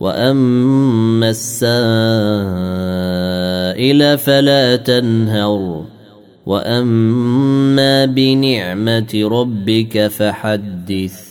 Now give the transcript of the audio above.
واما السائل فلا تنهر واما بنعمه ربك فحدث